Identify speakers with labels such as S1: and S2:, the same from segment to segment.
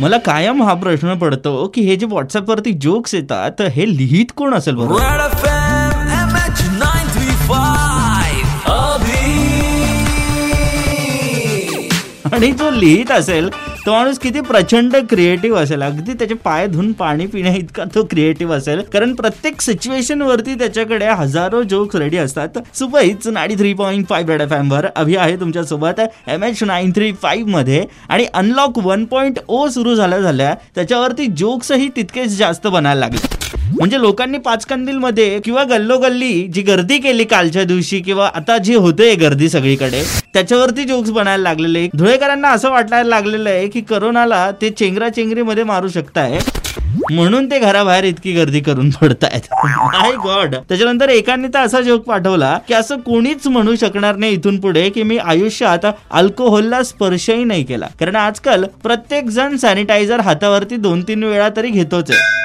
S1: मला कायम हा प्रश्न पडतो की हे जे व्हॉट्सअप वरती जोक्स येतात हे लिहित कोण असेल बरोबर
S2: Red FM MH 935 अभी.
S1: आणि जो लिहित असेल तो माणूस किती प्रचंड क्रिएटिव्ह असेल. अगदी त्याचे पाय धुवून पाणी पिण्या इतका तो क्रिएटिव्ह असेल. कारण प्रत्येक सिच्युएशन वरती त्याच्याकडे हजारो जोक्स रेडी असतात. सुपईच नाडी three point five Red F M वर. अभि आहे तुमच्यासोबत एम एच नाईन थ्री फाईव्हमध्ये. आणि अनलॉक वन पॉईंट ओ सुरू झाल्या झाल्या त्याच्यावरती जोक्सही तितकेच जास्त बनायला लागले. म्हणजे लोकांनी पाचकंदीलमध्ये किंवा गल्लोगल्ली जी गर्दी केली कालच्या दिवशी किंवा आता जी होते गर्दी सगळीकडे त्याच्यावरती जोक्स बनायला लागलेले. धुळेकरांना असं वाटायला लागलेलं आहे की करोनाला ते चेंगरा चेंगरीमध्ये मारू शकताय. म्हणून ते घराबाहेर इतकी गर्दी करून पडतायत. आय गॉड त्याच्यानंतर एकाने तर असा जोक पाठवला की असं कोणीच म्हणू शकणार नाही इथून पुढे की मी आयुष्यात अल्कोहोलला स्पर्शही नाही केला. कारण आजकाल प्रत्येक जण सॅनिटायझर हातावरती दोन तीन वेळा तरी घेतोच आहे.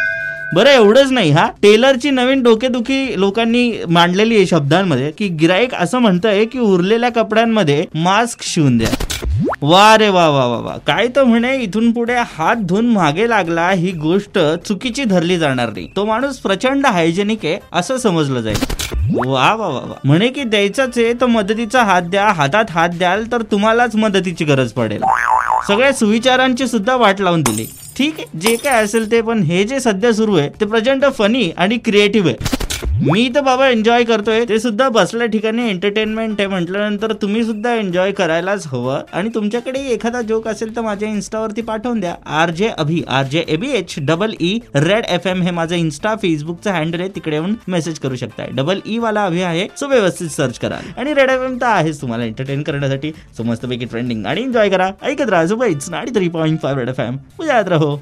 S1: बरं एवढंच नाही हा. टेलरची नवीन डोकेदुखी लोकांनी मांडलेली आहे शब्दांमध्ये की गिराईक असं म्हणतंय की उरलेल्या कपड्यांमध्ये मास्क शिवून द्या. वा रे वा वा वा वा. काय तर म्हणे इथून पुढे हात धुवून मागे लागला ही गोष्ट चुकीची धरली जाणार नाही. तो माणूस प्रचंड हायजेनिक आहे असं समजलं जाईल. वा वा वा वा. म्हणे की द्यायचाच आहे तर मदतीचा हात द्या हातात हात द्याल तर तुम्हालाच मदतीची गरज पडेल. सगळ्या सुविचारांची सुद्धा वाट लावून दिली. ठीक आहे जे काय असेल ते पण हे जे सध्या सुरू आहे ते प्रचंड फनी आणि क्रिएटिव्ह आहे. मी तर बाबा एन्जॉय करतोय. ते सुद्धा बसल्या ठिकाणी एंटरटेनमेंट आहे म्हटल्यानंतर तुम्ही सुद्धा एन्जॉय करायलाच हवं. आणि तुमच्याकडे एखादा जोक असेल तर माझ्या इन्स्टावरती पाठवून द्या. R J Abhi R J A B H double E Red F M हे माझं इन्स्टा फेसबुकचं हँडल आहे. तिकडे येऊन मेसेज करू शकताय. डबल ई e वाला अभि आहे. सो व्यवस्थित सर्च करा. आणि रेड एफ एम तर आहेच तुम्हाला एंटरटेन करण्यासाठी. सो मस्तपैकी ट्रेंडिंग आणि एन्जॉय करा. ऐकत राहा. सो बाईच नाडी three point five Red F M उद्या राहो